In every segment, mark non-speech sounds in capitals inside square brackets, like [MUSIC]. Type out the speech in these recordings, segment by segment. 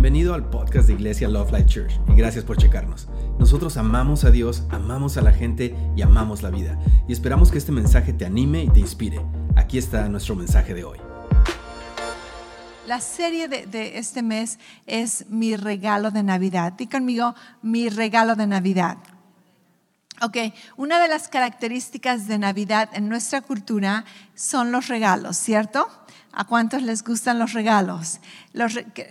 Bienvenido al podcast de Iglesia Love Life Church y gracias por checarnos. Nosotros amamos a Dios, amamos a la gente y amamos la vida. Y esperamos que este mensaje te anime y te inspire. Aquí está nuestro mensaje de hoy. La serie de, este mes es Mi regalo de Navidad. Di conmigo, mi regalo de Navidad. Ok, una de las características de Navidad en nuestra cultura son los regalos, ¿cierto? ¿A cuántos les gustan los regalos?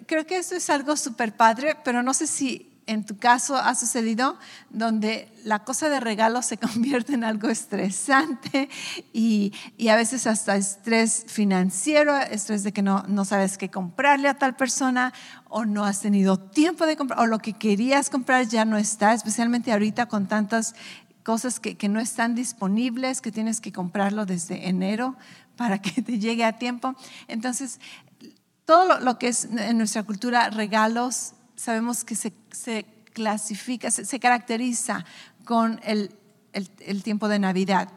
creo que eso es algo súper padre, pero no sé si en tu caso ha sucedido donde la cosa de regalo se [LAUGHS] convierte en algo estresante y, a veces hasta estrés financiero, estrés de que no, no, sabes qué comprarle a tal persona o no has tenido tiempo de comprar o lo que querías comprar ya no está, especialmente ahorita con tantas cosas que, que no están disponibles, que tienes que comprarlo desde enero para que te llegue a tiempo. Entonces, todo lo, que es en nuestra cultura regalos, sabemos que se, se clasifica, se, caracteriza con el, el, tiempo de Navidad.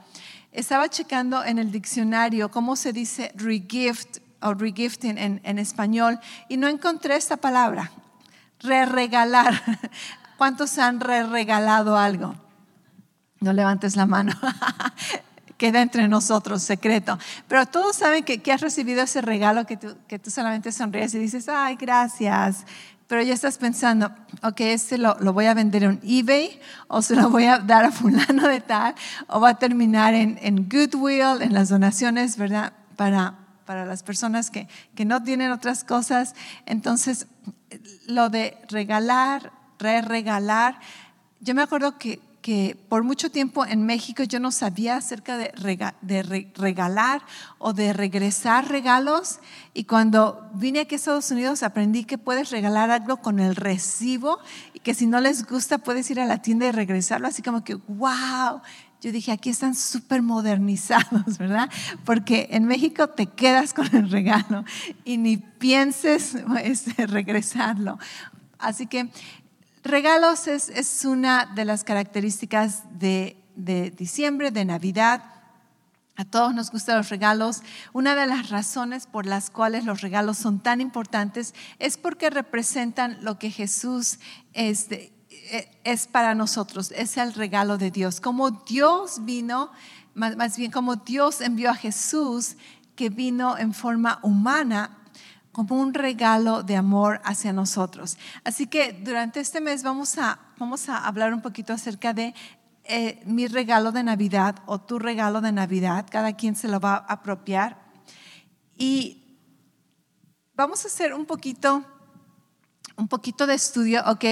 Estaba checando en el diccionario cómo se dice regift o regifting en, en español y no encontré esta palabra, re-regalar. [LAUGHS] ¿Cuántos han re-regalado algo? No levantes la mano. [LAUGHS] queda entre nosotros, secreto. Pero todos saben que, has recibido ese regalo que tú, que tú, solamente sonríes y dices, ay, gracias. Pero ya estás pensando, ok, este lo, lo, voy a vender en eBay o se lo voy a dar a fulano de tal o va a terminar en, en Goodwill, en las donaciones, ¿verdad? Para, para las personas que, que no tienen otras cosas. Entonces, lo de regalar, re-regalar, yo me acuerdo que que por mucho tiempo en México yo no sabía acerca de, regalar o de regresar regalos y cuando vine aquí a Estados Unidos aprendí que puedes regalar algo con el recibo y que si no les gusta puedes ir a la tienda y regresarlo, así como que, wow, yo dije, aquí están súper modernizados, [LAUGHS] ¿verdad? Porque en México te quedas con el regalo y ni pienses [LAUGHS] este, regresarlo. Así que Regalos es, una de las características de, diciembre, de Navidad. A todos nos gustan los regalos. Una de las razones por las cuales los regalos son tan importantes es porque representan lo que Jesús es, es para nosotros, es el regalo de Dios. Como Dios vino, más bien como Dios envió a Jesús, que vino en forma humana como un regalo de amor hacia nosotros. Así que durante este mes vamos a, vamos a hablar un poquito acerca de eh, mi regalo de Navidad o tu regalo de Navidad. Cada quien se lo va a apropiar. Y vamos a hacer un poquito, un poquito de estudio, ¿ok?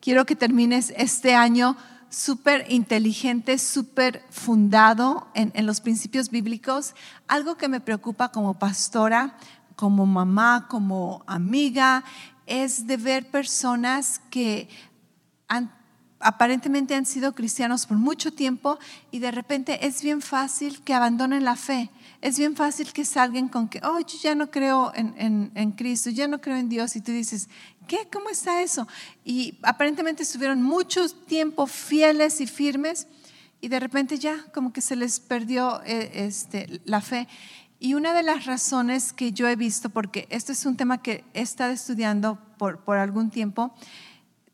Quiero que termines este año súper inteligente, súper fundado en, en, los principios bíblicos. Algo que me preocupa como pastora como mamá, como amiga, es de ver personas que aparentemente han sido cristianos por mucho tiempo y de repente es bien fácil que abandonen la fe. Es bien fácil que salgan con que, oh, yo ya no creo en, en Cristo, ya no creo en Dios. Y tú dices, ¿qué? ¿Cómo está eso? Y aparentemente estuvieron mucho tiempo fieles y firmes y de repente ya como que se les perdió eh, este, la fe. Y una de las razones que yo he visto, porque este es un tema que he estado estudiando por, por algún tiempo,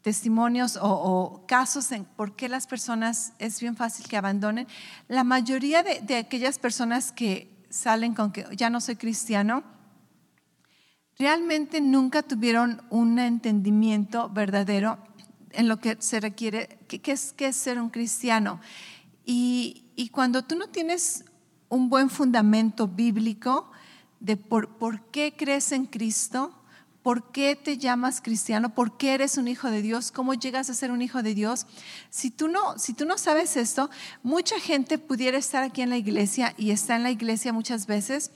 testimonios o, casos en por qué las personas es bien fácil que abandonen. La mayoría de, de, aquellas personas que salen con que ya no soy cristiano, realmente nunca tuvieron un entendimiento verdadero en lo que se requiere, qué es, qué es ser un cristiano. Y, y cuando tú no tienes un buen fundamento bíblico de por, qué crees en Cristo, por qué te llamas cristiano, por qué eres un hijo de Dios, cómo llegas a ser un hijo de Dios. Si tú no, si tú no sabes esto, mucha gente pudiera estar aquí en la iglesia y está en la iglesia muchas veces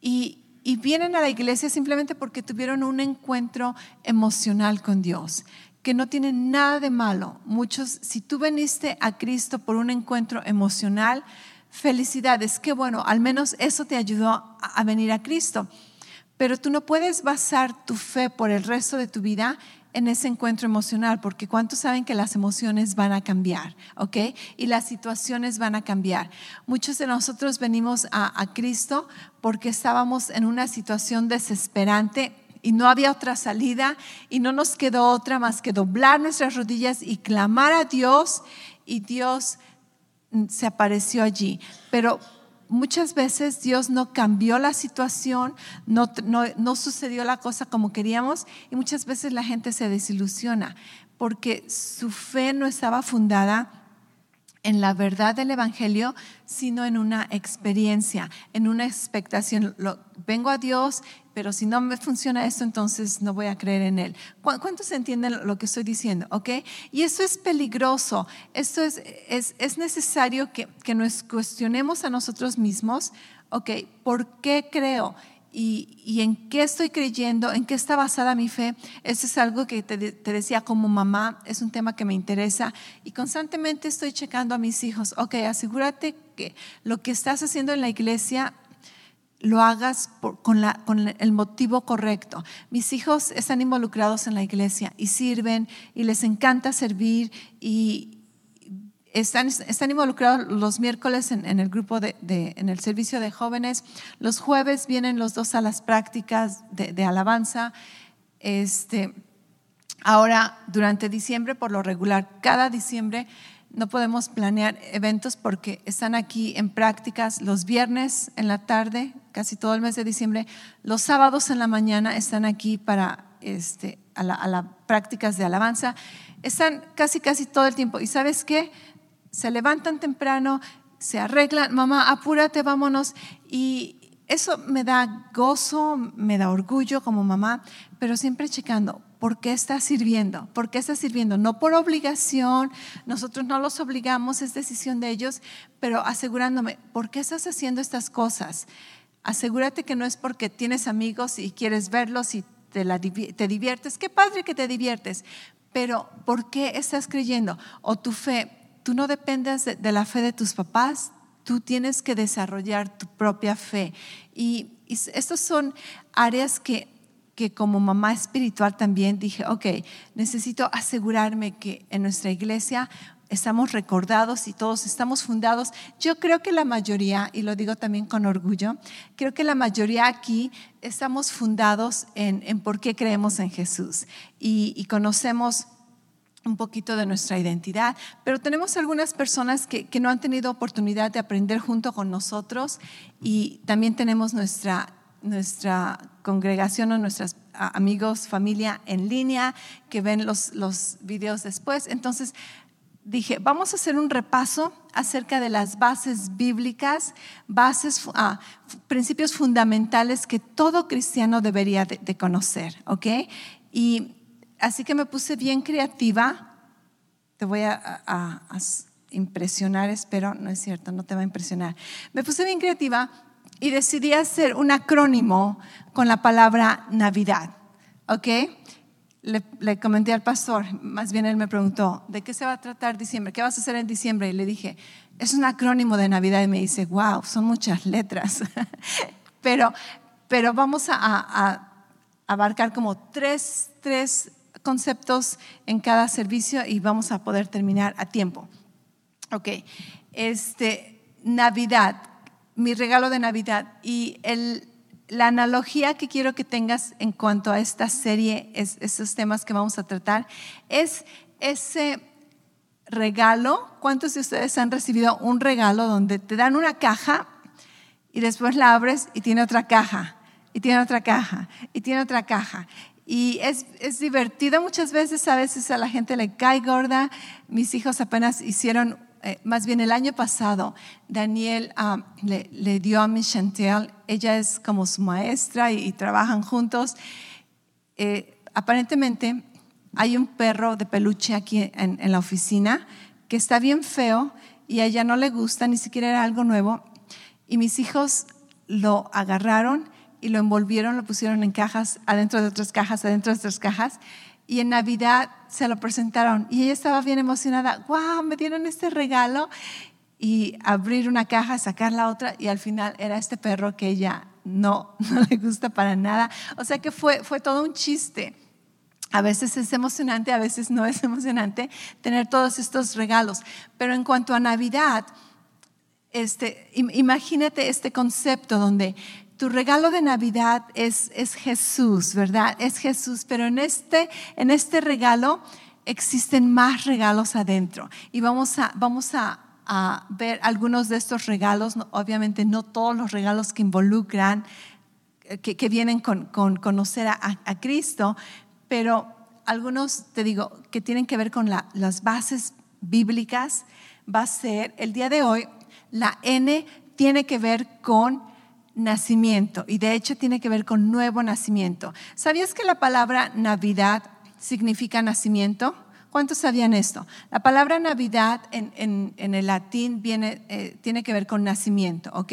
y, y vienen a la iglesia simplemente porque tuvieron un encuentro emocional con Dios que no tiene nada de malo. Muchos, si tú veniste a Cristo por un encuentro emocional, felicidades, qué bueno, al menos eso te ayudó a venir a Cristo. Pero tú no puedes basar tu fe por el resto de tu vida en ese encuentro emocional, porque ¿cuántos saben que las emociones van a cambiar? ¿Ok? Y las situaciones van a cambiar. Muchos de nosotros venimos a, Cristo porque estábamos en una situación desesperante y no había otra salida y no nos quedó otra más que doblar nuestras rodillas y clamar a Dios y Dios se apareció allí. Pero muchas veces Dios no cambió la situación, no, no, sucedió la cosa como queríamos y muchas veces la gente se desilusiona porque su fe no estaba fundada en la verdad del Evangelio, sino en una experiencia, en una expectación. vengo a Dios, pero si no me funciona esto, entonces no voy a creer en Él. ¿Cuántos entienden lo que estoy diciendo? ¿Ok? Y eso es peligroso. Esto es, es, es necesario que, que nos cuestionemos a nosotros mismos. ¿Ok? ¿Por qué creo? Y, en qué estoy creyendo, en qué está basada mi fe. Eso es algo que te, decía como mamá, es un tema que me interesa y constantemente estoy checando a mis hijos, ok, asegúrate que lo que estás haciendo en la iglesia lo hagas con, la, con el motivo correcto. Mis hijos están involucrados en la iglesia y sirven y les encanta servir y, están, están involucrados los miércoles en, el grupo de, en el servicio de jóvenes. Los jueves vienen los dos a las prácticas de, alabanza. Este, ahora, durante diciembre, por lo regular, cada diciembre no podemos planear eventos porque están aquí en prácticas los viernes en la tarde, casi todo el mes de diciembre. Los sábados en la mañana están aquí para este, a las la prácticas de alabanza. Están casi, casi todo el tiempo. ¿Y sabes qué? Se levantan temprano, se arreglan, mamá, apúrate, vámonos. Y eso me da gozo, me da orgullo como mamá, pero siempre checando, ¿por qué está sirviendo? ¿Por qué está sirviendo? No por obligación, nosotros no los obligamos, es decisión de ellos, pero asegurándome, ¿por qué estás haciendo estas cosas? Asegúrate que no es porque tienes amigos y quieres verlos y te, te diviertes. Qué padre que te diviertes, pero ¿por qué estás creyendo? O tu fe, tú no dependes de, la fe de tus papás, tú tienes que desarrollar tu propia fe. Y, estas son áreas que, que como mamá espiritual también dije, ok, necesito asegurarme que en nuestra iglesia estamos recordados y todos estamos fundados. Yo creo que la mayoría, y lo digo también con orgullo, creo que la mayoría aquí estamos fundados en, en por qué creemos en Jesús y, y conocemos un poquito de nuestra identidad, pero tenemos algunas personas que, no han tenido oportunidad de aprender junto con nosotros y también tenemos nuestra, nuestra congregación o nuestros amigos, familia en línea que ven los, los videos después. Entonces dije, vamos a hacer un repaso acerca de las bases bíblicas, bases, ah, principios fundamentales que todo cristiano debería de, de conocer, ¿ok? Y así que me puse bien creativa. Te voy a, impresionar, espero, no es cierto, no te va a impresionar. Me puse bien creativa y decidí hacer un acrónimo con la palabra Navidad. ¿Ok? Le, comenté al pastor, más bien él me preguntó, ¿de qué se va a tratar diciembre? ¿Qué vas a hacer en diciembre? Y le dije, es un acrónimo de Navidad. Y me dice, wow, son muchas letras. [LAUGHS] pero, pero vamos a, a abarcar como tres, tres conceptos en cada servicio y vamos a poder terminar a tiempo. Ok, este, Navidad, mi regalo de Navidad y el, la analogía que quiero que tengas en cuanto a esta serie, es, esos temas que vamos a tratar, es ese regalo. ¿Cuántos de ustedes han recibido un regalo donde te dan una caja y después la abres y tiene otra caja? y tiene otra caja, y tiene otra caja. Y es, es, divertido muchas veces, a veces a la gente le cae gorda. Mis hijos apenas hicieron, eh, más bien el año pasado, Daniel ah, le, le, dio a mi Chantel, ella es como su maestra y, trabajan juntos. Eh, aparentemente hay un perro de peluche aquí en, en la oficina que está bien feo y a ella no le gusta, ni siquiera era algo nuevo. Y mis hijos lo agarraron y lo envolvieron, lo pusieron en cajas, adentro de otras cajas, adentro de otras cajas. Y en Navidad se lo presentaron y ella estaba bien emocionada. ¡Wow! Me dieron este regalo. Y abrir una caja, sacar la otra y al final era este perro que ella no, [LAUGHS] no le gusta para nada. O sea que fue, fue todo un chiste. A veces es emocionante, a veces no es emocionante tener todos estos regalos. Pero en cuanto a Navidad, este, imagínate este concepto donde tu regalo de Navidad es, es Jesús, ¿verdad? Es Jesús, pero en este, en este regalo existen más regalos adentro. Y vamos a, vamos a, ver algunos de estos regalos, obviamente no todos los regalos que involucran, eh, que, vienen con, conocer a, Cristo, pero algunos, te digo, que tienen que ver con las bases bíblicas, va a ser el día de hoy, la N tiene que ver con nacimiento y de hecho tiene que ver con nuevo nacimiento. ¿Sabías que la palabra Navidad significa nacimiento? ¿Cuántos sabían esto? La palabra Navidad en, el latín viene, eh, tiene que ver con nacimiento, ¿ok?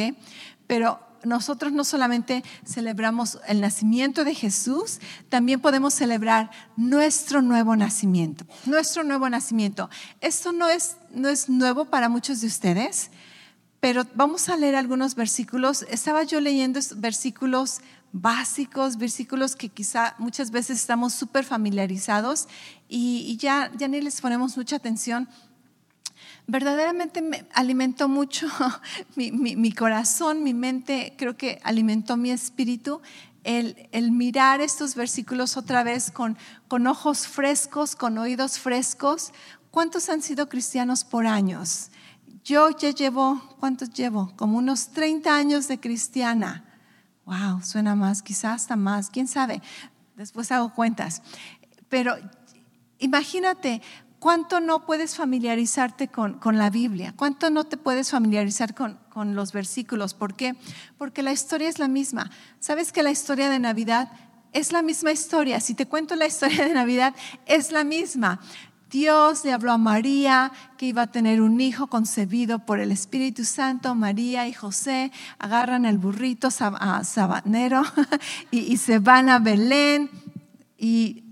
Pero nosotros no solamente celebramos el nacimiento de Jesús, también podemos celebrar nuestro nuevo nacimiento. Nuestro nuevo nacimiento. Esto no es, no es nuevo para muchos de ustedes, pero vamos a leer algunos versículos. Estaba yo leyendo versículos básicos, versículos que quizá muchas veces estamos súper familiarizados y, ya, ya ni les ponemos mucha atención. Verdaderamente me alimentó mucho [LAUGHS] mi, corazón, mi mente, creo que alimentó mi espíritu el, el, mirar estos versículos otra vez con, con ojos frescos, con oídos frescos. ¿Cuántos han sido cristianos por años? Yo ya llevo, ¿cuántos llevo? Como unos 30 años de cristiana. Wow, suena más, quizás hasta más, quién sabe. Después hago cuentas. Pero imagínate cuánto no puedes familiarizarte con, la Biblia, cuánto no te puedes familiarizar con, con los versículos. ¿Por qué? Porque la historia es la misma. ¿Sabes que la historia de Navidad es la misma historia? Si te cuento la historia de Navidad, es la misma. Dios le habló a María que iba a tener un hijo concebido por el Espíritu Santo. María y José agarran el burrito sabanero [LAUGHS] y, se van a Belén y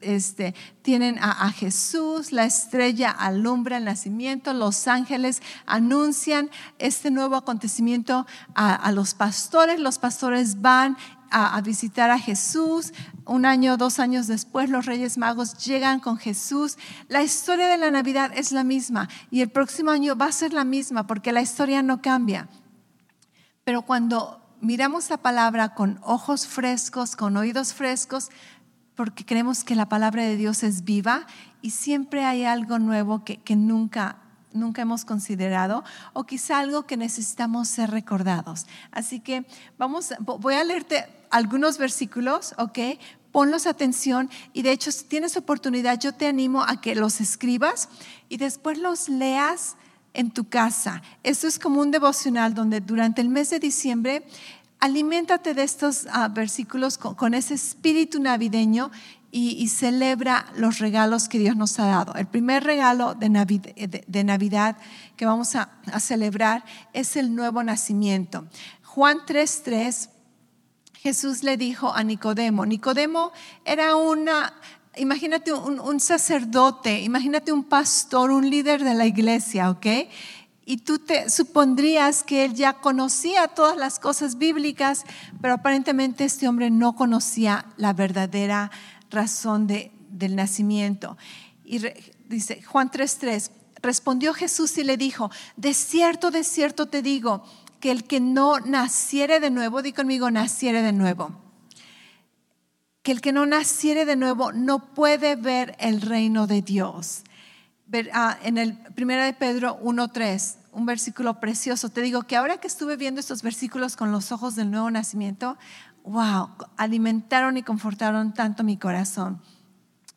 este, tienen a, Jesús, la estrella alumbra el nacimiento, los ángeles anuncian este nuevo acontecimiento a, a los pastores, los pastores van a, visitar a Jesús. Un año, dos años después, los Reyes Magos llegan con Jesús. La historia de la Navidad es la misma y el próximo año va a ser la misma porque la historia no cambia. Pero cuando miramos la palabra con ojos frescos, con oídos frescos, porque creemos que la palabra de Dios es viva y siempre hay algo nuevo que, que nunca nunca hemos considerado o quizá algo que necesitamos ser recordados. Así que vamos, voy a leerte algunos versículos, ¿ok? Ponlos atención y de hecho si tienes oportunidad yo te animo a que los escribas y después los leas en tu casa. Esto es como un devocional donde durante el mes de diciembre aliméntate de estos ah, versículos con, ese espíritu navideño y, celebra los regalos que Dios nos ha dado. El primer regalo de Navidad, que vamos a, a, celebrar es el nuevo nacimiento. Juan 3:3, Jesús le dijo a Nicodemo, Nicodemo era una, imagínate un, un sacerdote, imagínate un pastor, un líder de la iglesia, ¿ok? y tú te supondrías que él ya conocía todas las cosas bíblicas, pero aparentemente este hombre no conocía la verdadera razón de, del nacimiento. Y dice Juan 3:3, respondió Jesús y le dijo, de cierto, de cierto te digo, que el que no naciere de nuevo, di conmigo, naciere de nuevo. Que el que no naciere de nuevo no puede ver el reino de Dios. Ah, en el 1 de Pedro 1.3, un versículo precioso. Te digo que ahora que estuve viendo estos versículos con los ojos del nuevo nacimiento, wow, alimentaron y confortaron tanto mi corazón.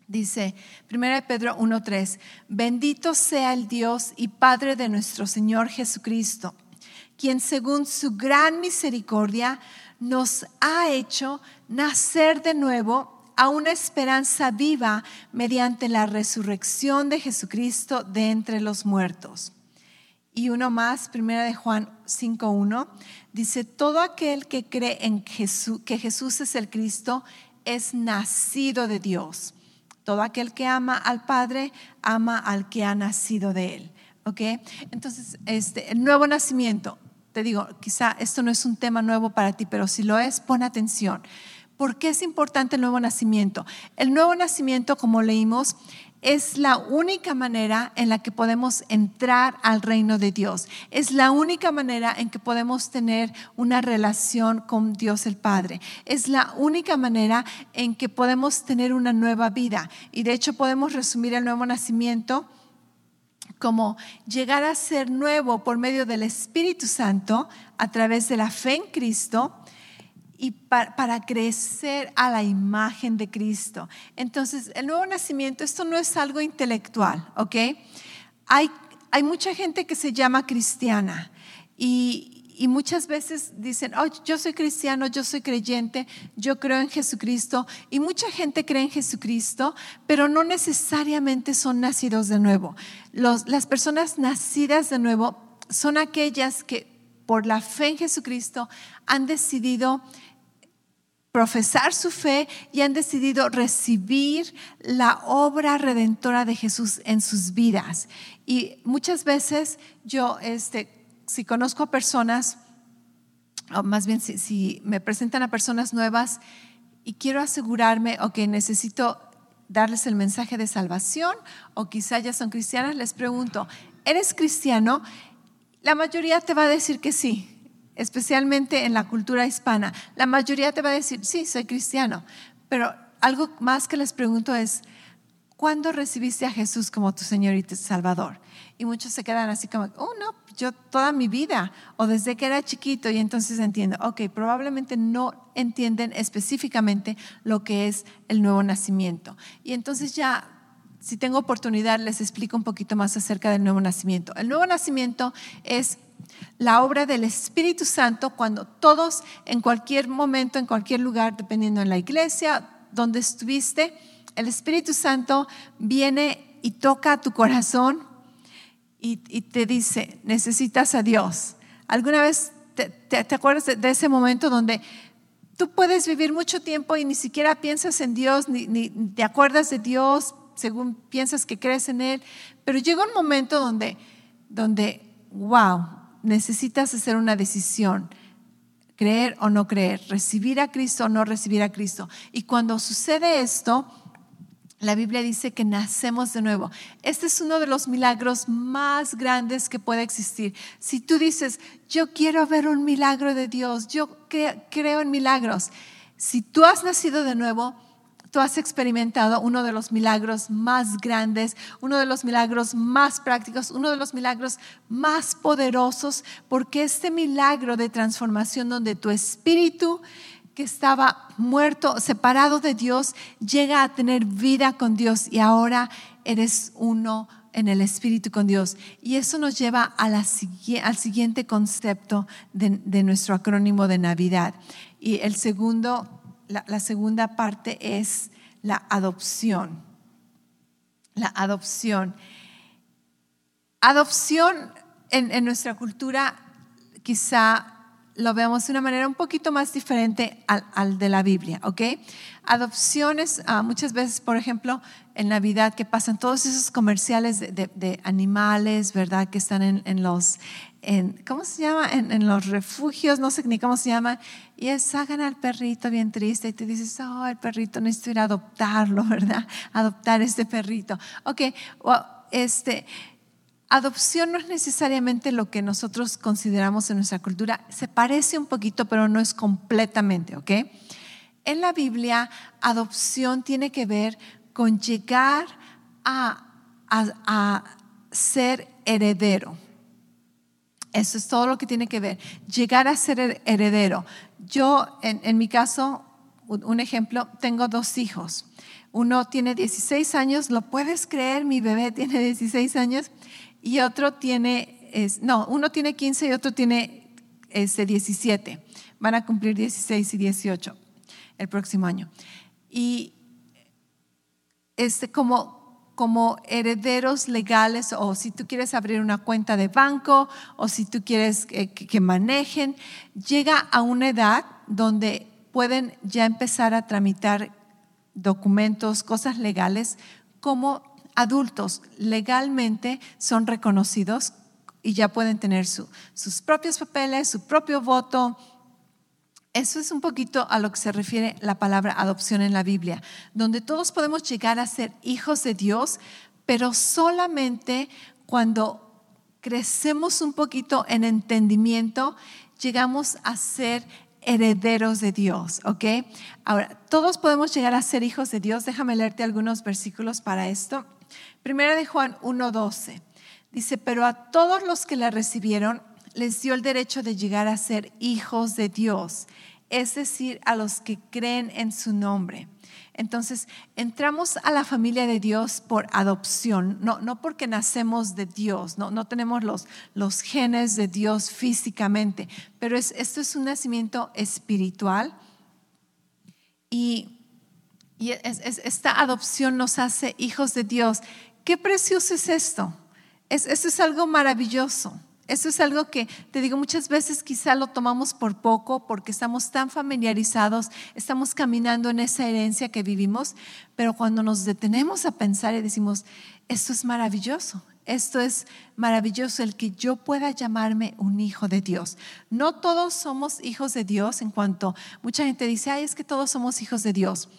Dice 1 Pedro 1.3, bendito sea el Dios y Padre de nuestro Señor Jesucristo, quien según su gran misericordia nos ha hecho nacer de nuevo a una esperanza viva mediante la resurrección de Jesucristo de entre los muertos. Y uno más, primera de Juan 5.1, dice, todo aquel que cree en Jesús, que Jesús es el Cristo, es nacido de Dios. Todo aquel que ama al Padre, ama al que ha nacido de Él. Entonces, este, el nuevo nacimiento, te digo, quizá esto no es un tema nuevo para ti, pero si lo es, pon atención. ¿Por qué es importante el nuevo nacimiento? El nuevo nacimiento, como leímos, es la única manera en la que podemos entrar al reino de Dios. Es la única manera en que podemos tener una relación con Dios el Padre. Es la única manera en que podemos tener una nueva vida. Y de hecho podemos resumir el nuevo nacimiento como llegar a ser nuevo por medio del Espíritu Santo a través de la fe en Cristo y para, crecer a la imagen de Cristo. Entonces, el nuevo nacimiento, esto no es algo intelectual, ¿ok? Hay, hay mucha gente que se llama cristiana y, y muchas veces dicen, oh, yo soy cristiano, yo soy creyente, yo creo en Jesucristo. Y mucha gente cree en Jesucristo, pero no necesariamente son nacidos de nuevo. Los, las personas nacidas de nuevo son aquellas que por la fe en Jesucristo han decidido profesar su fe y han decidido recibir la obra redentora de Jesús en sus vidas. Y muchas veces yo, este, si conozco a personas, o más bien si, me presentan a personas nuevas y quiero asegurarme o que necesito darles el mensaje de salvación o quizá ya son cristianas, les pregunto, ¿eres cristiano? La mayoría te va a decir que sí, especialmente en la cultura hispana, la mayoría te va a decir, sí, soy cristiano, pero algo más que les pregunto es, ¿cuándo recibiste a Jesús como tu Señor y tu Salvador? Y muchos se quedan así como, oh, no, yo toda mi vida, o desde que era chiquito, y entonces entiendo, ok, probablemente no entienden específicamente lo que es el nuevo nacimiento. Y entonces ya si tengo oportunidad, les explico un poquito más acerca del nuevo nacimiento. El nuevo nacimiento es la obra del Espíritu Santo cuando todos en cualquier momento, en cualquier lugar, dependiendo en la iglesia, donde estuviste, el Espíritu Santo viene y toca tu corazón y, te dice, necesitas a Dios. ¿Alguna vez te, acuerdas de, ese momento donde tú puedes vivir mucho tiempo y ni siquiera piensas en Dios, ni, ni te acuerdas de Dios según piensas que crees en Él, pero llega un momento donde, donde, wow, necesitas hacer una decisión, creer o no creer, recibir a Cristo o no recibir a Cristo. Y cuando sucede esto, la Biblia dice que nacemos de nuevo. Este es uno de los milagros más grandes que puede existir. Si tú dices, yo quiero ver un milagro de Dios, yo creo en milagros, si tú has nacido de nuevo, tú has experimentado uno de los milagros más grandes, uno de los milagros más prácticos, uno de los milagros más poderosos, porque este milagro de transformación donde tu espíritu que estaba muerto, separado de Dios, llega a tener vida con Dios y ahora eres uno en el Espíritu con Dios. Y eso nos lleva al siguiente concepto de nuestro acrónimo de Navidad. Y el segundo la, segunda parte es la adopción. La adopción. Adopción en, nuestra cultura quizá lo veamos de una manera un poquito más diferente al, de la Biblia, ¿ok? Adopciones, ah, muchas veces, por ejemplo, en Navidad que pasan todos esos comerciales de, animales, ¿verdad? Que están en, los, ¿cómo se llama? En, los refugios, no sé ni cómo se llama, y es, sacan al perrito bien triste y te dices, oh, el perrito necesito ir a adoptarlo, [LAUGHS] ¿verdad? Adoptar este perrito. Ok, este, adopción no es necesariamente lo que nosotros consideramos en nuestra cultura, se parece un poquito, pero no es completamente, ¿ok? En la Biblia, adopción tiene que ver con llegar a, a ser heredero. Eso es todo lo que tiene que ver. Llegar a ser heredero. Yo, en, mi caso, un ejemplo, tengo dos hijos. Uno tiene 16 años, ¿lo puedes creer? Mi bebé [LAUGHS] tiene 16 años. Y otro tiene, no, uno tiene 15 y otro tiene este, 17. Van a cumplir 16 y 18 el próximo año. Y este, como, como herederos legales o si tú quieres abrir una cuenta de banco o si tú quieres que, manejen, llega a una edad donde pueden ya empezar a tramitar documentos, cosas legales como adultos legalmente son reconocidos y ya pueden tener sus propios papeles, su propio voto, Eso es un poquito a lo que se refiere la palabra adopción en la Biblia, donde todos podemos llegar a ser hijos de Dios, pero solamente cuando crecemos un poquito en entendimiento, llegamos a ser herederos de Dios, ¿ok? Ahora, todos podemos llegar a ser hijos de Dios. Déjame leerte algunos versículos para esto. Primera de Juan 1.12. Dice, pero a todos los que la recibieron les dio el derecho de llegar a ser hijos de Dios, es decir, a los que creen en su nombre. Entonces, entramos a la familia de Dios por adopción, no, no porque nacemos de Dios, no, no tenemos los, los, genes de Dios físicamente, pero es, esto es un nacimiento espiritual y, y esta adopción nos hace hijos de Dios. Qué precioso es esto. Es, esto es algo maravilloso. Eso es algo que te digo muchas veces quizá lo tomamos por poco porque estamos tan familiarizados, estamos caminando en esa herencia que vivimos, pero cuando nos detenemos a pensar y decimos, esto es maravilloso, esto es maravilloso el que yo pueda llamarme un hijo de Dios. No todos somos hijos de Dios en cuanto mucha gente dice, ay, es que todos somos hijos de Dios.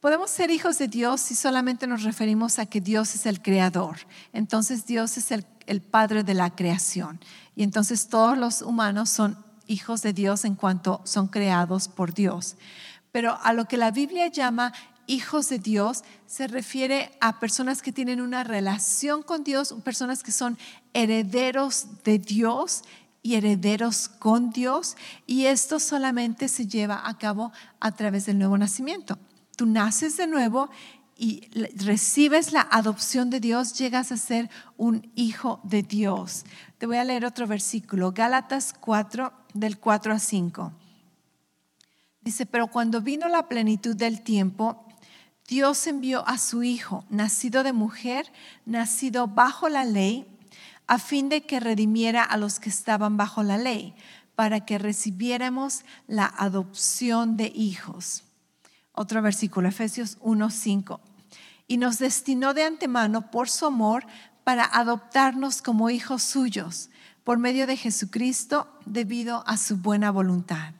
Podemos ser hijos de Dios si solamente nos referimos a que Dios es el creador. Entonces Dios es el el Padre de la creación. Y entonces todos los humanos son hijos de Dios en cuanto son creados por Dios. Pero a lo que la Biblia llama hijos de Dios se refiere a personas que tienen una relación con Dios, personas que son herederos de Dios y herederos con Dios. Y esto solamente se lleva a cabo a través del nuevo nacimiento. Tú naces de nuevo y recibes la adopción de Dios, llegas a ser un hijo de Dios. Te voy a leer otro versículo, Gálatas 4, del 4 a 5. Dice, pero cuando vino la plenitud del tiempo, Dios envió a su Hijo, nacido de mujer, nacido bajo la ley, a fin de que redimiera a los que estaban bajo la ley, para que recibiéramos la adopción de hijos. Otro versículo, Efesios 1:5. Y nos destinó de antemano por su amor para adoptarnos como hijos suyos por medio de Jesucristo debido a su buena voluntad.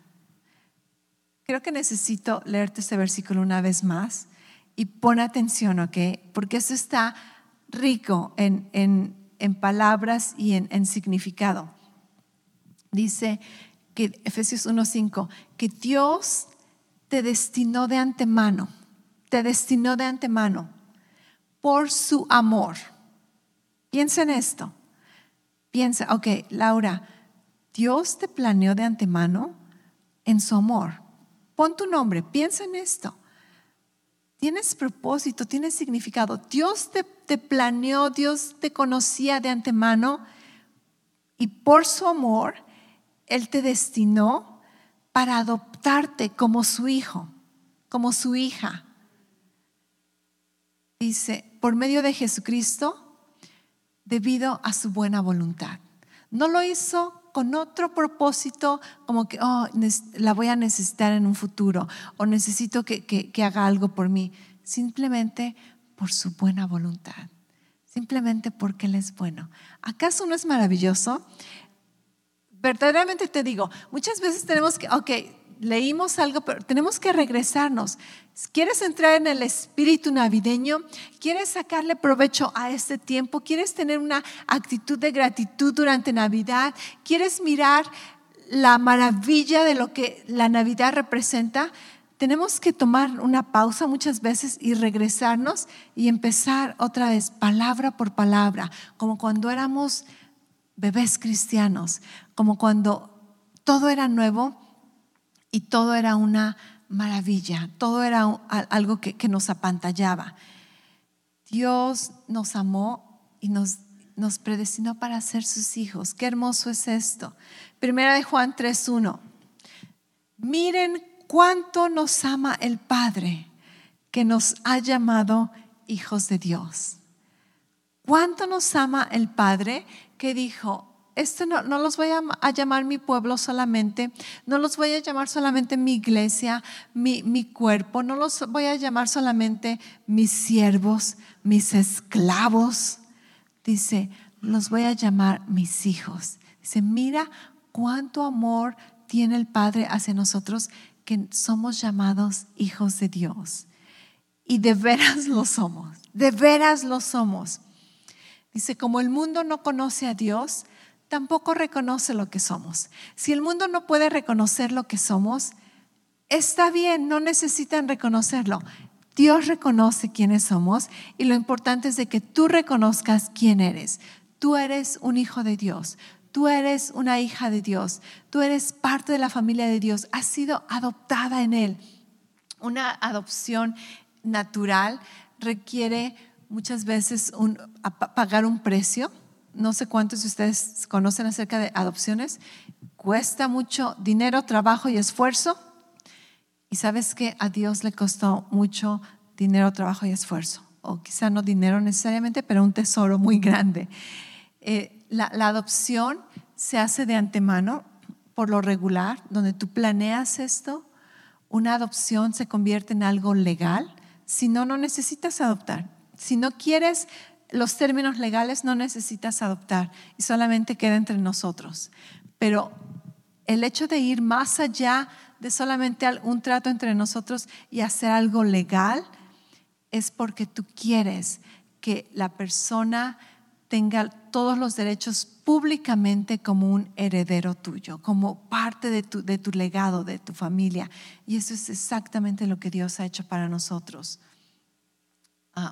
Creo que necesito leerte este versículo una vez más y pon atención, ¿ok? Porque eso está rico en, en, palabras y en, en significado. Dice que Efesios 1:5, que Dios te destinó de antemano, te destinó de antemano por su amor. Piensa en esto. Piensa, ok, Laura, Dios te planeó de antemano en su amor. Pon tu nombre, piensa en esto. Tienes propósito, tienes significado. Dios te, te planeó, Dios te conocía de antemano y por su amor, Él te destinó para adoptarte como su hijo, como su hija. Dice, por medio de Jesucristo, debido a su buena voluntad. No lo hizo con otro propósito, como que, oh, la voy a necesitar en un futuro, o necesito que, que haga algo por mí. Simplemente por su buena voluntad. Simplemente porque Él es bueno. ¿Acaso no es maravilloso? Verdaderamente te digo, muchas veces tenemos que, ok, leímos algo, pero tenemos que regresarnos. ¿Quieres entrar en el espíritu navideño? ¿Quieres sacarle provecho a este tiempo? ¿Quieres tener una actitud de gratitud durante Navidad? ¿Quieres mirar la maravilla de lo que la Navidad representa? Tenemos que tomar una pausa muchas veces y regresarnos y empezar otra vez, palabra por palabra, como cuando éramos bebés cristianos, como cuando todo era nuevo y todo era una maravilla, todo era algo que, nos apantallaba. Dios nos amó y nos, nos predestinó para ser sus hijos. Qué hermoso es esto. Primera de Juan 3.1. Miren cuánto nos ama el Padre que nos ha llamado hijos de Dios. Cuánto nos ama el Padre que dijo, esto no, los voy a, llamar mi pueblo solamente, no los voy a llamar solamente mi iglesia, mi, mi cuerpo, no los voy a llamar solamente mis siervos, mis esclavos. Dice, los voy a llamar mis hijos. Dice, mira cuánto amor tiene el Padre hacia nosotros que somos llamados hijos de Dios. Y de veras lo somos, de veras lo somos. Dice, como el mundo no conoce a Dios, tampoco reconoce lo que somos. Si el mundo no puede reconocer lo que somos, está bien, no necesitan reconocerlo. Dios reconoce quiénes somos y lo importante es de que tú reconozcas quién eres. Tú eres un hijo de Dios, tú eres una hija de Dios, tú eres parte de la familia de Dios, has sido adoptada en Él. Una adopción natural requiere muchas veces pagar un precio. No sé cuántos de ustedes conocen acerca de adopciones. Cuesta mucho dinero, trabajo y esfuerzo y sabes que a Dios le costó mucho dinero, trabajo y esfuerzo. O quizá no dinero necesariamente, pero un tesoro muy grande. Eh, la, la adopción se hace de antemano, por lo regular, donde tú planeas esto. Una adopción se convierte en algo legal. Si no, no necesitas adoptar. Si no quieres los términos legales, no necesitas adoptar y solamente queda entre nosotros. Pero el hecho de ir más allá de solamente un trato entre nosotros y hacer algo legal, es porque tú quieres que la persona tenga todos los derechos públicamente como un heredero tuyo, como parte de tu, de tu legado, de tu familia. Y eso es exactamente lo que Dios ha hecho para nosotros.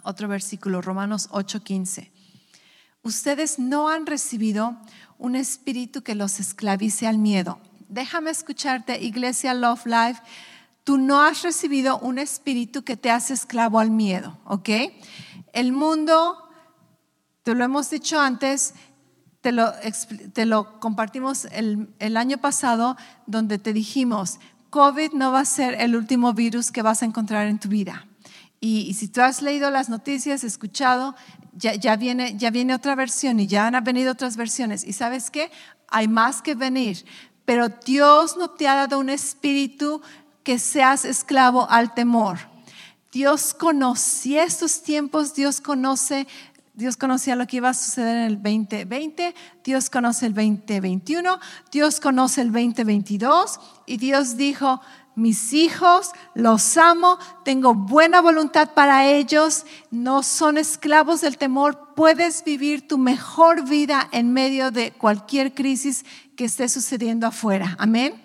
Otro versículo, Romanos 8:15. Ustedes no han recibido un espíritu que los esclavice al miedo déjame escucharte, Iglesia Love Life, tú no has recibido un espíritu que te hace esclavo al miedo, ¿ok? El mundo, te lo hemos dicho antes, te lo, te lo compartimos el año pasado, donde te dijimos, COVID no va a ser el último virus que vas a encontrar en tu vida. Y, si tú has leído las noticias, escuchado, ya, viene, ya viene otra versión y ya han venido otras versiones. ¿Y sabes qué? Hay más que venir pero Dios no te ha dado un espíritu que seas esclavo al temor. Dios conocía estos tiempos, Dios conoce, Dios conocía lo que iba a suceder en el 2020, Dios conoce el 2021, Dios conoce el 2022 y Dios dijo, mis hijos, los amo, tengo buena voluntad para ellos, no son esclavos del temor, puedes vivir tu mejor vida en medio de cualquier crisis que esté sucediendo afuera. Amén.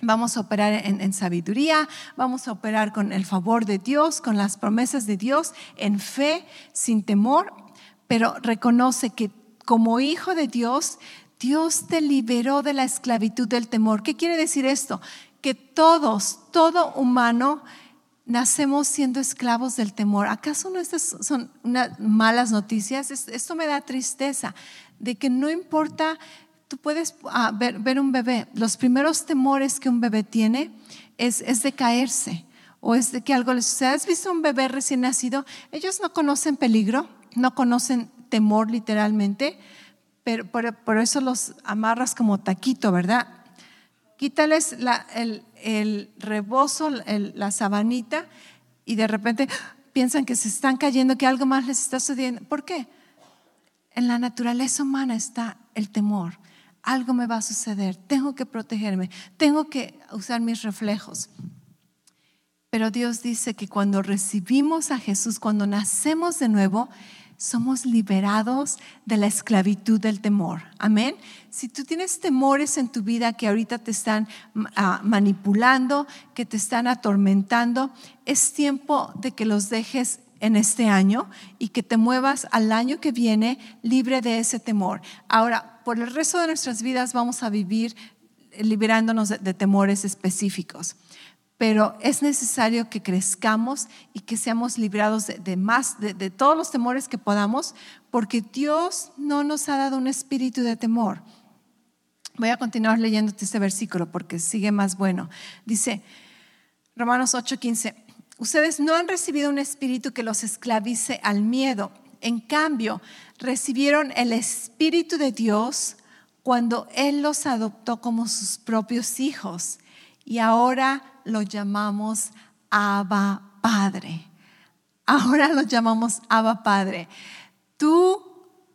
Vamos a operar en, sabiduría, vamos a operar con el favor de Dios, con las promesas de Dios, en fe, sin temor, pero reconoce que como hijo de Dios, Dios te liberó de la esclavitud del temor. ¿Qué quiere decir esto? Que todos, todo humano, nacemos siendo esclavos del temor. ¿Acaso no estas son malas noticias? Esto me da tristeza de que no importa tú puedes ah, ver, un bebé, los primeros temores que un bebé tiene es, es de caerse o es de que algo le suceda. ¿Has visto un bebé recién nacido? Ellos no conocen peligro, no conocen temor literalmente, pero por, eso los amarras como taquito, ¿verdad? Quítales el, rebozo, la sabanita y de repente piensan que se están cayendo, que algo más les está sucediendo. ¿Por qué? En la naturaleza humana está el temor algo me va a suceder, tengo que protegerme, tengo que usar mis reflejos. Pero Dios dice que cuando recibimos a Jesús, cuando nacemos de nuevo, somos liberados de la esclavitud del temor. Amén. Si tú tienes temores en tu vida que ahorita te están ah, manipulando, que te están atormentando, es tiempo de que los dejes en este año y que te muevas al año que viene libre de ese temor. Ahora, por el resto de nuestras vidas vamos a vivir liberándonos de, temores específicos pero es necesario que crezcamos y que seamos librados de, más, de, de, todos los temores que podamos, porque Dios no nos ha dado un espíritu de temor. Voy a continuar leyéndote este versículo porque sigue más bueno. Dice Romanos 8:15, Ustedes no han recibido un espíritu que los esclavice al miedo. En cambio, recibieron el Espíritu de Dios cuando Él los adoptó como sus propios hijos. Y ahora lo llamamos Abba Padre. Ahora lo llamamos Abba Padre. Tú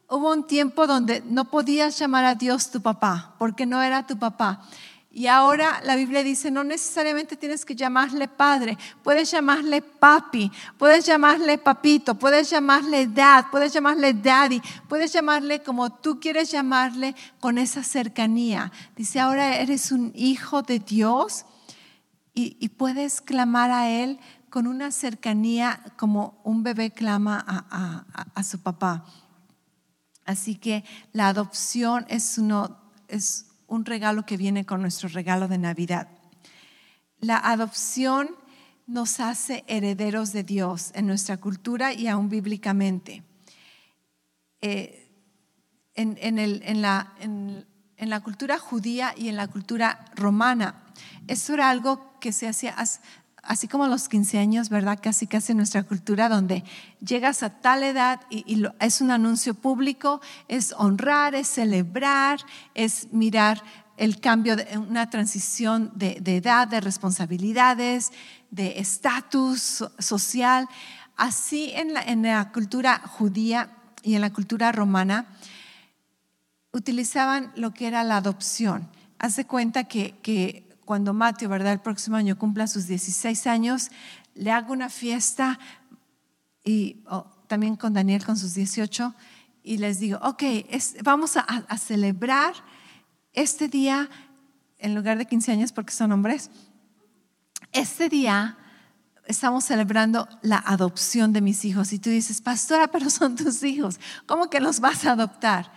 hubo un tiempo donde no podías llamar a Dios tu papá, porque no era tu papá. Y ahora la Biblia dice, no necesariamente tienes que llamarle padre, puedes llamarle papi, puedes llamarle papito, puedes llamarle dad, puedes llamarle daddy, puedes llamarle como tú quieres llamarle con esa cercanía. Dice, ahora eres un hijo de Dios y, puedes clamar a Él con una cercanía como un bebé clama a, su papá. Así que la adopción es, uno, es un regalo que viene con nuestro regalo de Navidad. La adopción nos hace herederos de Dios en nuestra cultura y aún bíblicamente. Eh, en, la, en, la, cultura judía y en la cultura romana, eso era algo que se hacía así como los 15 años, ¿verdad? Casi casi en nuestra cultura, donde llegas a tal edad y, es un anuncio público, es honrar, es celebrar, es mirar el cambio, de, una transición de, edad, de responsabilidades, de estatus social. Así en la, cultura judía y en la cultura romana, utilizaban lo que era la adopción. Hace cuenta que, que cuando Mateo, ¿verdad? El próximo año cumpla sus 16 años, le hago una fiesta y también con Daniel con sus 18 y les digo, ok, vamos a, celebrar este día en lugar de 15 años porque son hombres. Este día estamos celebrando la adopción de mis hijos y tú dices, pastora, pero son tus hijos, ¿cómo que los vas a adoptar?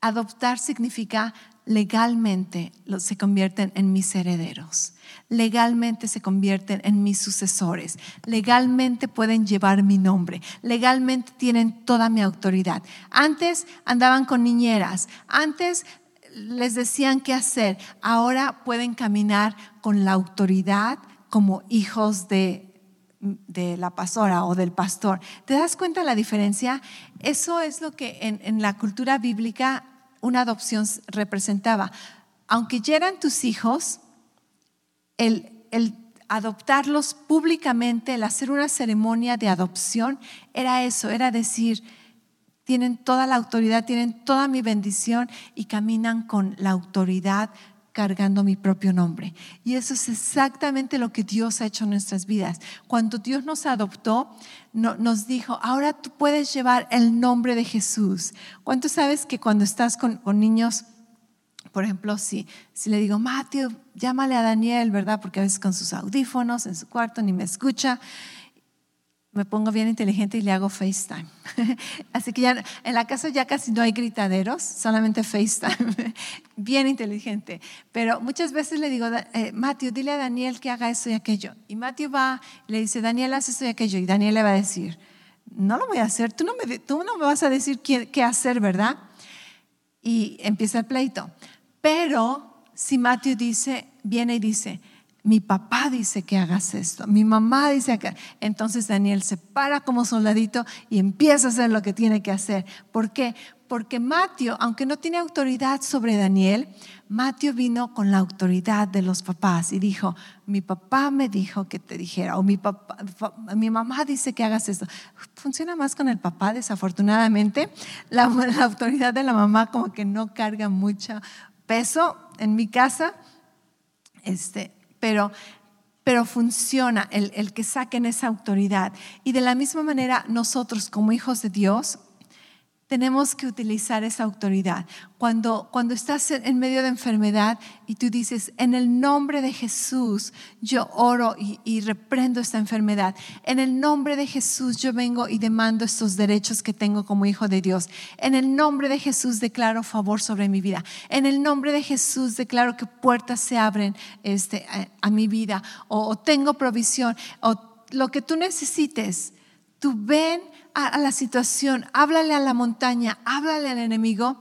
Adoptar significa legalmente se convierten en mis herederos, legalmente se convierten en mis sucesores, legalmente pueden llevar mi nombre, legalmente tienen toda mi autoridad. Antes andaban con niñeras, antes les decían qué hacer, ahora pueden caminar con la autoridad como hijos de la pastora o del pastor. ¿Te das cuenta la diferencia? Eso es lo que en la cultura bíblica una adopción representaba. Aunque ya eran tus hijos, el, adoptarlos públicamente, el hacer una ceremonia de adopción, era eso, era decir, tienen toda la autoridad, tienen toda mi bendición y caminan con la autoridad cargando mi propio nombre. Y eso es exactamente lo que Dios ha hecho en nuestras vidas. Cuando Dios nos adoptó, nos dijo, ahora tú puedes llevar el nombre de Jesús. ¿Cuánto sabes que cuando estás con, niños, por ejemplo, si, si le digo, Mateo, llámale a Daniel, ¿verdad? Porque a veces con sus audífonos en su cuarto ni me escucha me pongo bien inteligente y le hago FaceTime. [LAUGHS] Así que ya en la casa ya casi no hay gritaderos, solamente FaceTime. [LAUGHS] bien inteligente. Pero muchas veces le digo, eh, Matthew, dile a Daniel que haga eso y aquello. Y Matthew va le dice, Daniel, haz eso y aquello. Y Daniel le va a decir, no lo voy a hacer, tú no me, tú no me vas a decir qué, qué hacer, ¿verdad? Y empieza el pleito. Pero si Matthew dice, viene y dice, mi papá dice que hagas esto, mi mamá dice que... Entonces Daniel se para como soldadito y empieza a hacer lo que tiene que hacer. ¿Por qué? Porque Mateo, aunque no tiene autoridad sobre Daniel, Mateo vino con la autoridad de los papás y dijo, mi papá me dijo que te dijera, o mi, papá, mi mamá dice que hagas esto. Funciona más con el papá, desafortunadamente. La, la autoridad de la mamá como que no carga mucho peso en mi casa. Este, pero, pero funciona el, el que saquen esa autoridad. Y de la misma manera, nosotros como hijos de Dios, tenemos que utilizar esa autoridad. Cuando, cuando estás en medio de enfermedad y tú dices, en el nombre de Jesús, yo oro y, y, reprendo esta enfermedad. En el nombre de Jesús, yo vengo y demando estos derechos que tengo como hijo de Dios. En el nombre de Jesús, declaro favor sobre mi vida. En el nombre de Jesús, declaro que puertas se abren este, a, mi vida o, o tengo provisión o lo que tú necesites. Tú ven a, la situación, háblale a la montaña, háblale al enemigo.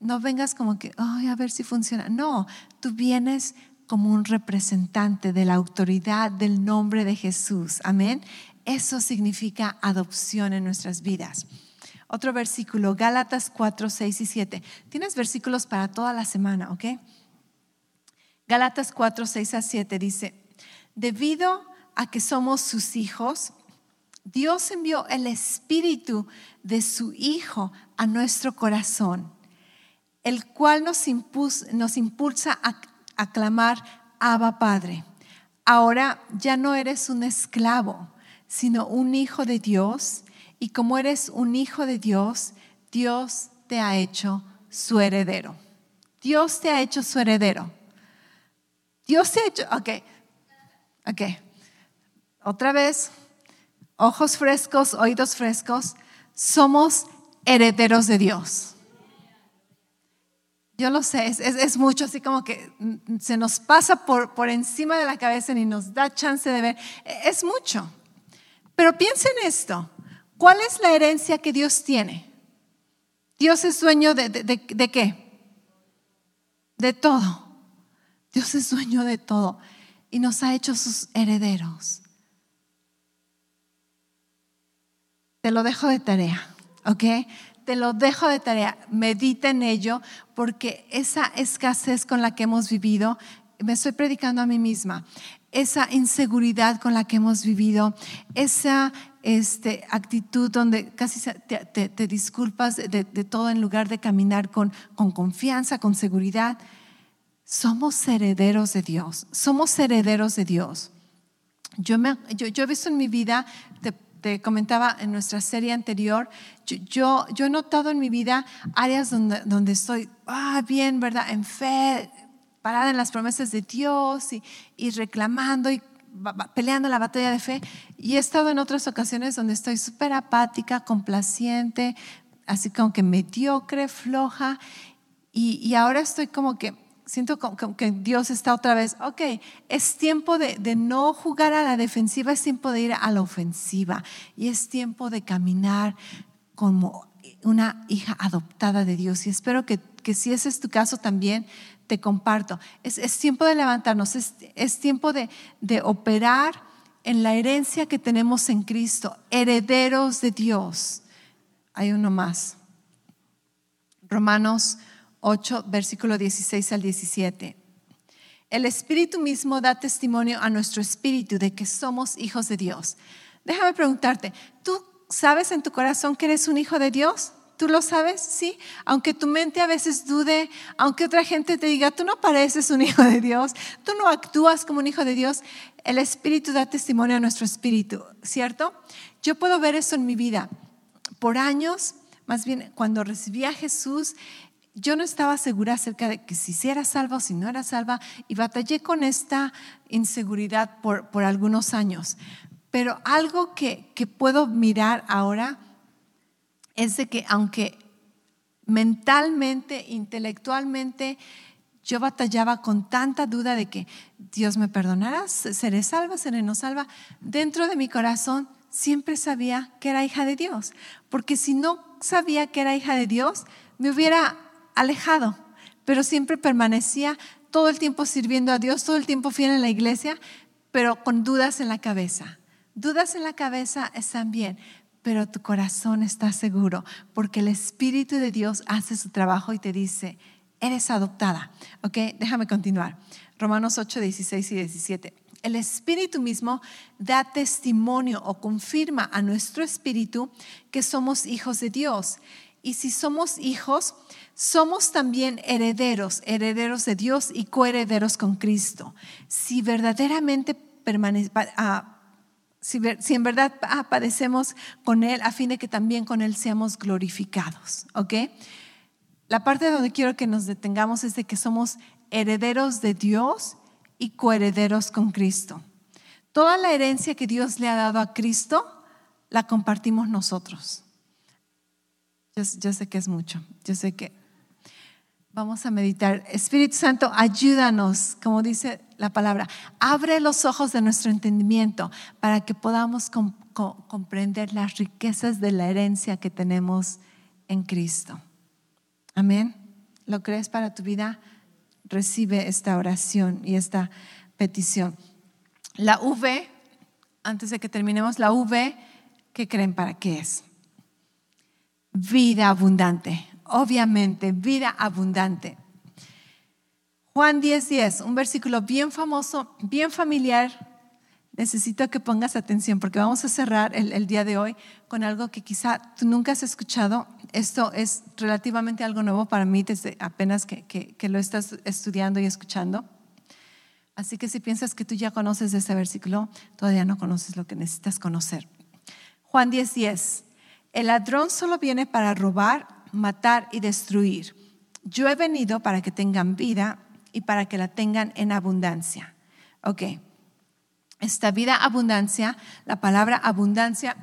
No vengas como que, ay, a ver si funciona. No, tú vienes como un representante de la autoridad del nombre de Jesús. Amén. Eso significa adopción en nuestras vidas. Otro versículo, Gálatas 4, 6 y 7. Tienes versículos para toda la semana, ¿ok? Gálatas 4, 6 a 7 dice, debido a que somos sus hijos, Dios envió el Espíritu de su Hijo a nuestro corazón, el cual nos, impulsa, a, a clamar, Abba Padre. Ahora ya no eres un esclavo, sino un hijo de Dios. Y como eres un hijo de Dios, Dios te ha hecho su heredero. Dios te ha hecho su heredero. Dios te ha hecho, ok, ok. Otra vez, ojos frescos, oídos frescos. Somos herederos de Dios. Yo lo sé, es, mucho, así como que se nos pasa por, por encima de la cabeza y nos da chance de ver. Es mucho. Pero piensen esto, ¿cuál es la herencia que Dios tiene? Dios es dueño de, de qué? De todo. Dios es dueño de todo y nos ha hecho sus herederos. Te lo dejo de tarea, ¿ok? te lo dejo de tarea, medita en ello, porque esa escasez con la que hemos vivido, me estoy predicando a mí misma, esa inseguridad con la que hemos vivido, esa este, actitud donde casi te, disculpas de, todo en lugar de caminar con, con confianza, con seguridad. Somos herederos de Dios, somos herederos de Dios. Yo, me, yo, yo, he visto en mi vida, comentaba en nuestra serie anterior, yo, yo he notado en mi vida áreas donde, donde estoy ah, bien, ¿verdad? En fe, parada en las promesas de Dios y, y reclamando y peleando la batalla de fe. Y he estado en otras ocasiones donde estoy súper apática, complaciente, así como que mediocre, floja. Y, y ahora estoy como que siento que Dios está otra vez, ok, es tiempo de, no jugar a la defensiva, es tiempo de ir a la ofensiva y es tiempo de caminar como una hija adoptada de Dios. Y espero que, si ese es tu caso también, te comparto. Es, tiempo de levantarnos, es, tiempo de, de operar en la herencia que tenemos en Cristo, herederos de Dios. Hay uno más. Romanos 8, versículo 16 al 17. El Espíritu mismo da testimonio a nuestro espíritu de que somos hijos de Dios. Déjame preguntarte, ¿tú sabes en tu corazón que eres un hijo de Dios? ¿Tú lo sabes? Sí. Aunque tu mente a veces dude, aunque otra gente te diga, tú no pareces un hijo de Dios, tú no actúas como un hijo de Dios, el Espíritu da testimonio a nuestro espíritu, ¿cierto? Yo puedo ver eso en mi vida. Por años, más bien cuando recibí a Jesús, yo no estaba segura acerca de que si era salva o si no era salva y batallé con esta inseguridad por, por algunos años. Pero algo que, que puedo mirar ahora es de que aunque mentalmente, intelectualmente, yo batallaba con tanta duda de que Dios me perdonará, seré salva, seré no salva, dentro de mi corazón siempre sabía que era hija de Dios, porque si no sabía que era hija de Dios, me hubiera alejado, pero siempre permanecía todo el tiempo sirviendo a Dios, todo el tiempo fiel en la iglesia, pero con dudas en la cabeza. Dudas en la cabeza están bien, pero tu corazón está seguro porque el Espíritu de Dios hace su trabajo y te dice, eres adoptada. ¿Ok? Déjame continuar. Romanos 8, 16 y 17. El Espíritu mismo da testimonio o confirma a nuestro espíritu que somos hijos de Dios. Y si somos hijos, somos también herederos, herederos de Dios y coherederos con Cristo. Si verdaderamente ah, si, en verdad ah, padecemos con Él, a fin de que también con Él seamos glorificados. ¿Ok? La parte donde quiero que nos detengamos es de que somos herederos de Dios y coherederos con Cristo. Toda la herencia que Dios le ha dado a Cristo la compartimos nosotros. Yo sé que es mucho, yo sé que Vamos a meditar. Espíritu Santo, ayúdanos, como dice la palabra, abre los ojos de nuestro entendimiento para que podamos comprender las riquezas de la herencia que tenemos en Cristo. Amén. ¿Lo crees para tu vida? Recibe esta oración y esta petición. La V, antes de que terminemos, la V, ¿qué creen para qué es? Vida abundante obviamente, vida abundante. Juan 10:10, 10, un versículo bien famoso, bien familiar. Necesito que pongas atención porque vamos a cerrar el, día de hoy con algo que quizá tú nunca has escuchado. Esto es relativamente algo nuevo para mí desde apenas que, lo estás estudiando y escuchando. Así que si piensas que tú ya conoces ese versículo, todavía no conoces lo que necesitas conocer. Juan 10:10. 10. El ladrón solo viene para robar, matar y destruir. Yo he venido para que tengan vida y para que la tengan en abundancia. Ok. Esta vida abundancia, la palabra abundancia,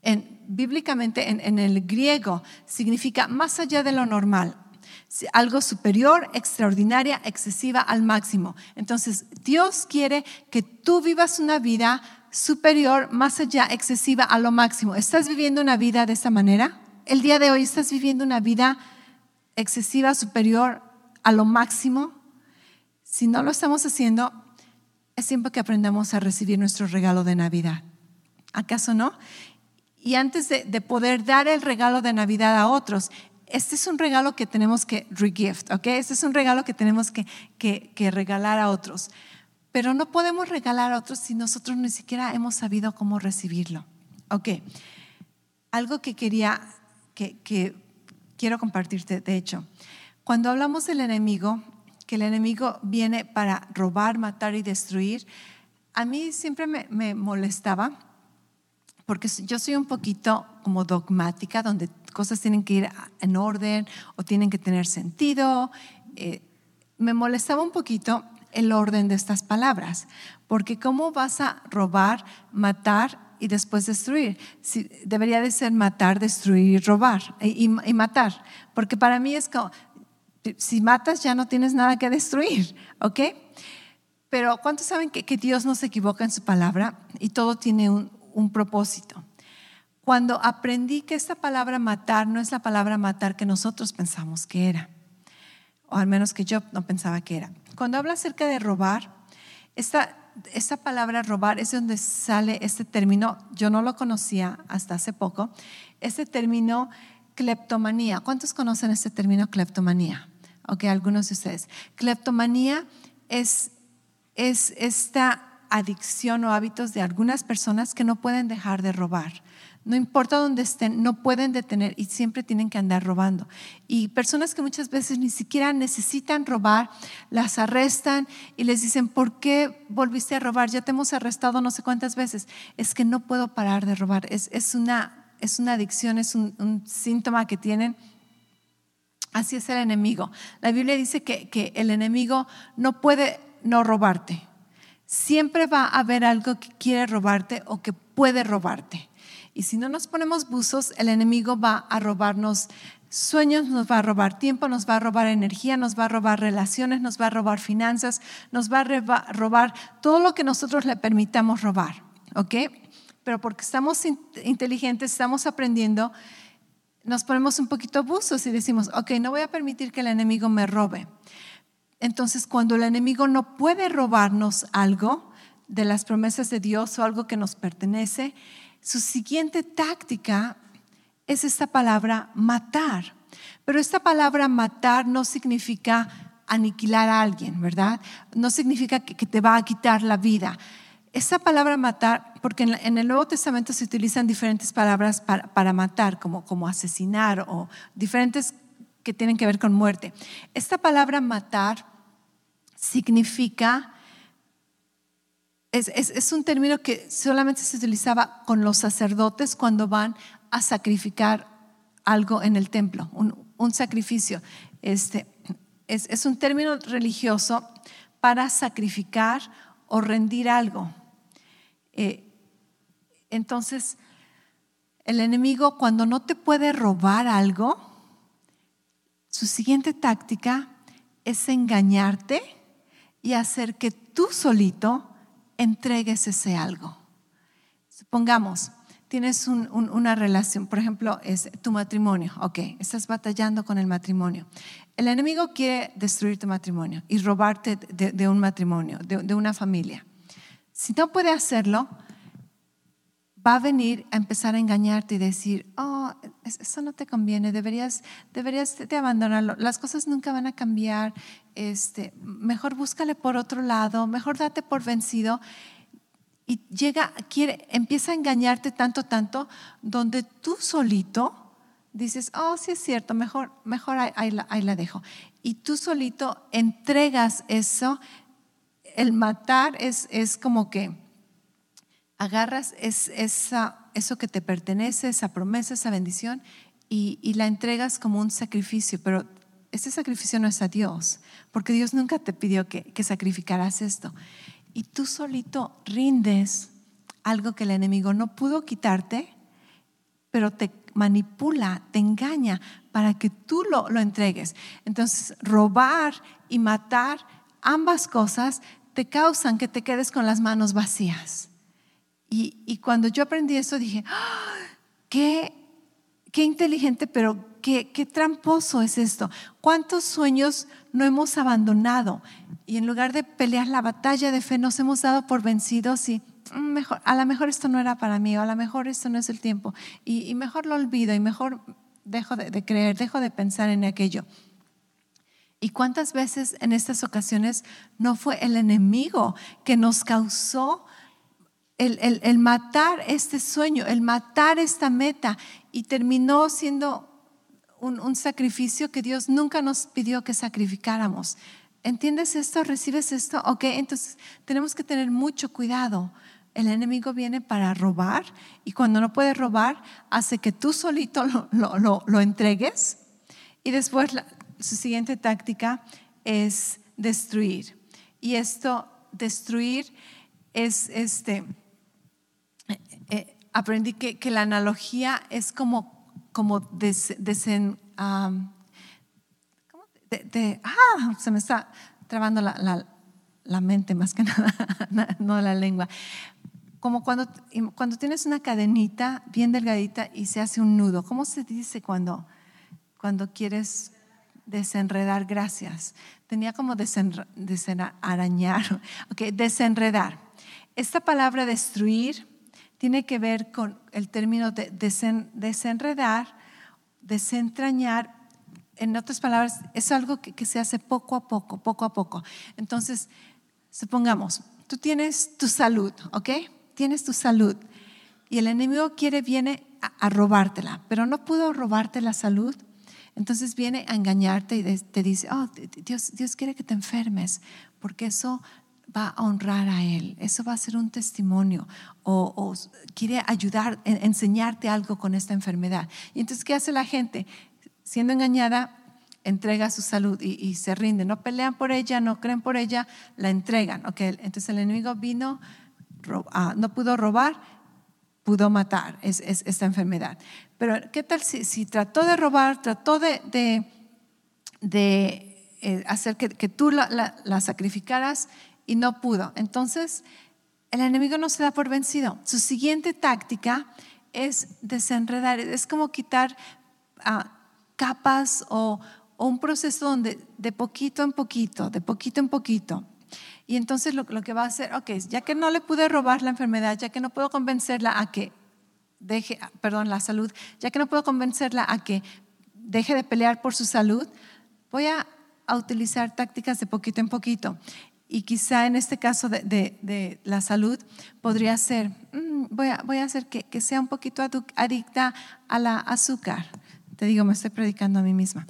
en, bíblicamente en, en el griego significa más allá de lo normal, algo superior, extraordinaria, excesiva al máximo. Entonces, Dios quiere que tú vivas una vida superior, más allá, excesiva a lo máximo. ¿Estás viviendo una vida de esa manera? El día de hoy estás viviendo una vida excesiva, superior a lo máximo. Si no lo estamos haciendo, es tiempo que aprendamos a recibir nuestro regalo de Navidad. ¿Acaso no? Y antes de, de poder dar el regalo de Navidad a otros, este es un regalo que tenemos que regift, ¿ok? Este es un regalo que tenemos que, regalar a otros. Pero no podemos regalar a otros si nosotros ni siquiera hemos sabido cómo recibirlo. Ok. Algo que quería, que, que quiero compartirte, de hecho. Cuando hablamos del enemigo, que el enemigo viene para robar, matar y destruir, a mí siempre me, me molestaba porque yo soy un poquito como dogmática, donde cosas tienen que ir en orden o tienen que tener sentido. Eh, me molestaba un poquito el orden de estas palabras, porque ¿cómo vas a robar, matar y después destruir? Si, debería de ser matar, destruir, robar y, matar, porque para mí es como, si matas ya no tienes nada que destruir, ¿ok? Pero ¿cuántos saben que, Dios no se equivoca en su palabra y todo tiene un propósito? cuando aprendí que esta palabra matar no es la palabra matar que nosotros pensamos que era, o al menos que yo no pensaba que era. Cuando habla acerca de robar, esta, esta palabra robar es donde sale este término, yo no lo conocía hasta hace poco, este término cleptomanía. ¿Cuántos conocen este término cleptomanía? Ok, algunos de ustedes. Cleptomanía es, es esta adicción o hábitos de algunas personas que no pueden dejar de robar. No importa dónde estén, no pueden detener y siempre tienen que andar robando. Y personas que muchas veces ni siquiera necesitan robar, las arrestan y les dicen, ¿por qué volviste a robar? Ya te hemos arrestado no sé cuántas veces. Es que no puedo parar de robar. Es, una, es una adicción, es un, un síntoma que tienen. Así es el enemigo. La Biblia dice que, que el enemigo no puede no robarte. Siempre va a haber algo que quiere robarte o que puede robarte. Y si no nos ponemos buzos, el enemigo va a robarnos sueños, nos va a robar tiempo, nos va a robar energía, nos va a robar relaciones, nos va a robar finanzas, nos va a robar todo lo que nosotros le permitamos robar. ¿Ok? Pero porque estamos inteligentes, estamos aprendiendo, nos ponemos un poquito buzos y decimos, ok, no voy a permitir que el enemigo me robe. Entonces, cuando el enemigo no puede robarnos algo de las promesas de Dios o algo que nos pertenece, su siguiente táctica es esta palabra matar. Pero esta palabra matar no significa aniquilar a alguien, ¿verdad? No significa que, te va a quitar la vida. Esta palabra matar, porque en, el Nuevo Testamento se utilizan diferentes palabras para, matar, como, como asesinar o diferentes que tienen que ver con muerte. Esta palabra matar significa es, un término que solamente se utilizaba con los sacerdotes cuando van a sacrificar algo en el templo, un, sacrificio. Este, es, un término religioso para sacrificar o rendir algo. Eh, entonces, el enemigo cuando no te puede robar algo, su siguiente táctica es engañarte y hacer que tú solito entregues ese algo. Supongamos, tienes una relación, por ejemplo, es tu matrimonio, ok, estás batallando con el matrimonio. El enemigo quiere destruir tu matrimonio y robarte de, un matrimonio, de, una familia. Si no puede hacerlo, va a venir a empezar a engañarte y decir, oh, eso no te conviene, deberías, deberías de abandonarlo, las cosas nunca van a cambiar, este, mejor búscale por otro lado, mejor date por vencido. Y llega, quiere, empieza a engañarte tanto, tanto, donde tú solito dices, oh, sí es cierto, mejor, mejor ahí, la, ahí la dejo. Y tú solito entregas eso el matar es, es como que agarras eso que te pertenece, esa promesa, esa bendición, y, la entregas como un sacrificio, pero ese sacrificio no es a Dios, porque Dios nunca te pidió que, sacrificaras esto. Y tú solito rindes algo que el enemigo no pudo quitarte, pero te manipula, te engaña para que tú lo entregues. Entonces, robar y matar, ambas cosas te causan que te quedes con las manos vacías. Y, cuando yo aprendí eso dije, ¡Ah! qué, qué inteligente, pero qué, qué tramposo es esto. ¿Cuántos sueños no hemos abandonado? Y en lugar de pelear la batalla de fe, nos hemos dado por vencidos y mm, mejor, a lo mejor esto no era para mí, o a lo mejor esto no es el tiempo, y, mejor lo olvido, y mejor dejo de, de creer, dejo de pensar en aquello. ¿Y cuántas veces en estas ocasiones no fue el enemigo que nos causó el, el, el, matar este sueño, el matar esta meta y terminó siendo un, un, sacrificio que Dios nunca nos pidió que sacrificáramos? ¿Entiendes esto? ¿Recibes esto? Ok, entonces tenemos que tener mucho cuidado. El enemigo viene para robar y cuando no puede robar hace que tú solito lo, lo, lo, entregues y después su siguiente táctica es destruir. Y esto, destruir, es este, aprendí que, que, la analogía es como, como des, desen, um, de, ah, se me está trabando la, la, la mente más que [LAUGHS] nada, no la lengua. Como cuando, cuando tienes una cadenita bien delgadita y se hace un nudo. ¿Cómo se dice cuando, cuando quieres desenredar, gracias. Tenía como desenra, desenarañar, [LAUGHS] ok, desenredar. Esta palabra destruir tiene que ver con el término de desen, desenredar, desentrañar. En otras palabras, es algo que, que se hace poco a poco, poco a poco. Entonces, supongamos, tú tienes tu salud, ¿ok? Tienes tu salud y el enemigo quiere, viene a, a robártela, pero no pudo robarte la salud entonces viene a engañarte y te dice, oh, Dios, Dios quiere que te enfermes, porque eso va a honrar a Él, eso va a ser un testimonio o, quiere ayudar, enseñarte algo con esta enfermedad. Y entonces, ¿qué hace la gente? Siendo engañada, entrega su salud y, se rinde. No pelean por ella, no creen por ella, la entregan. Okay, entonces el enemigo vino, uh, no pudo robar, pudo matar es, es, esta enfermedad. Pero ¿qué tal si, trató de robar, trató de, de, eh, hacer que, tú la, sacrificaras y no pudo? Entonces, el enemigo no se da por vencido. Su siguiente táctica es desenredar, es como quitar uh, capas o, un proceso donde de poquito en poquito, de poquito en poquito, y entonces lo, que va a hacer, ok, ya que no le pude robar la enfermedad, ya que no puedo convencerla a que deje, perdón, la salud, ya que no puedo convencerla a que deje de pelear por su salud, voy a, a utilizar tácticas de poquito en poquito. Y quizá en este caso de, de, de la salud podría ser, mmm, voy, a, voy a hacer que, que sea un poquito adicta a la azúcar. Te digo, me estoy predicando a mí misma.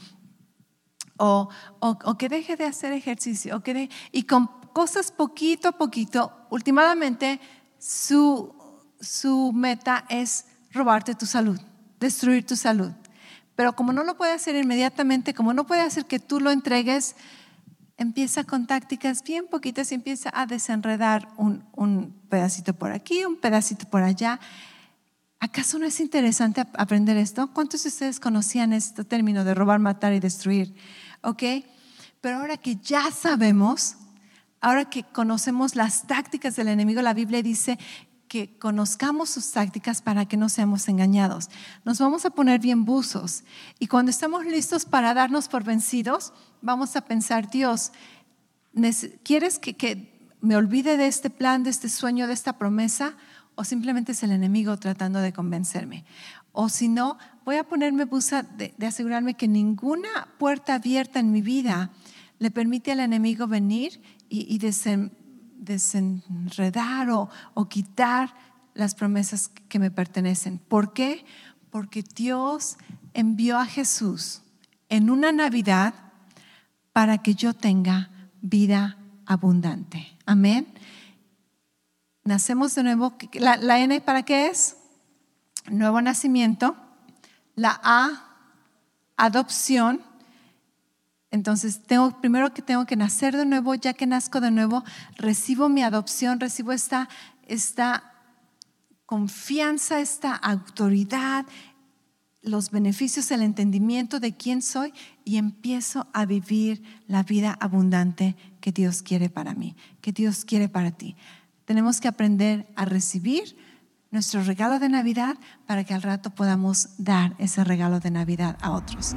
O, o, o, que deje de hacer ejercicio, o que de, y con cosas poquito a poquito, últimamente su, su meta es robarte tu salud, destruir tu salud. Pero como no lo puede hacer inmediatamente, como no puede hacer que tú lo entregues, empieza con tácticas bien poquitas y empieza a desenredar un, un pedacito por aquí, un pedacito por allá. ¿Acaso no es interesante aprender esto? ¿Cuántos de ustedes conocían este término de robar, matar y destruir? ¿Ok? Pero ahora que ya sabemos, ahora que conocemos las tácticas del enemigo, la Biblia dice que conozcamos sus tácticas para que no seamos engañados. Nos vamos a poner bien buzos y cuando estamos listos para darnos por vencidos, vamos a pensar, Dios, ¿quieres que, que me olvide de este plan, de este sueño, de esta promesa? ¿O simplemente es el enemigo tratando de convencerme? O si no, voy a ponerme buza de, de asegurarme que ninguna puerta abierta en mi vida le permite al enemigo venir y, y desenredar o, o quitar las promesas que me pertenecen. ¿Por qué? Porque Dios envió a Jesús en una Navidad para que yo tenga vida abundante. Amén. Nacemos de nuevo. ¿La, la N para qué es? Nuevo nacimiento. La A, adopción. Entonces, tengo, primero que tengo que nacer de nuevo, ya que nazco de nuevo, recibo mi adopción, recibo esta, esta confianza, esta autoridad, los beneficios, el entendimiento de quién soy y empiezo a vivir la vida abundante que Dios quiere para mí, que Dios quiere para ti. Tenemos que aprender a recibir nuestro regalo de Navidad para que al rato podamos dar ese regalo de Navidad a otros.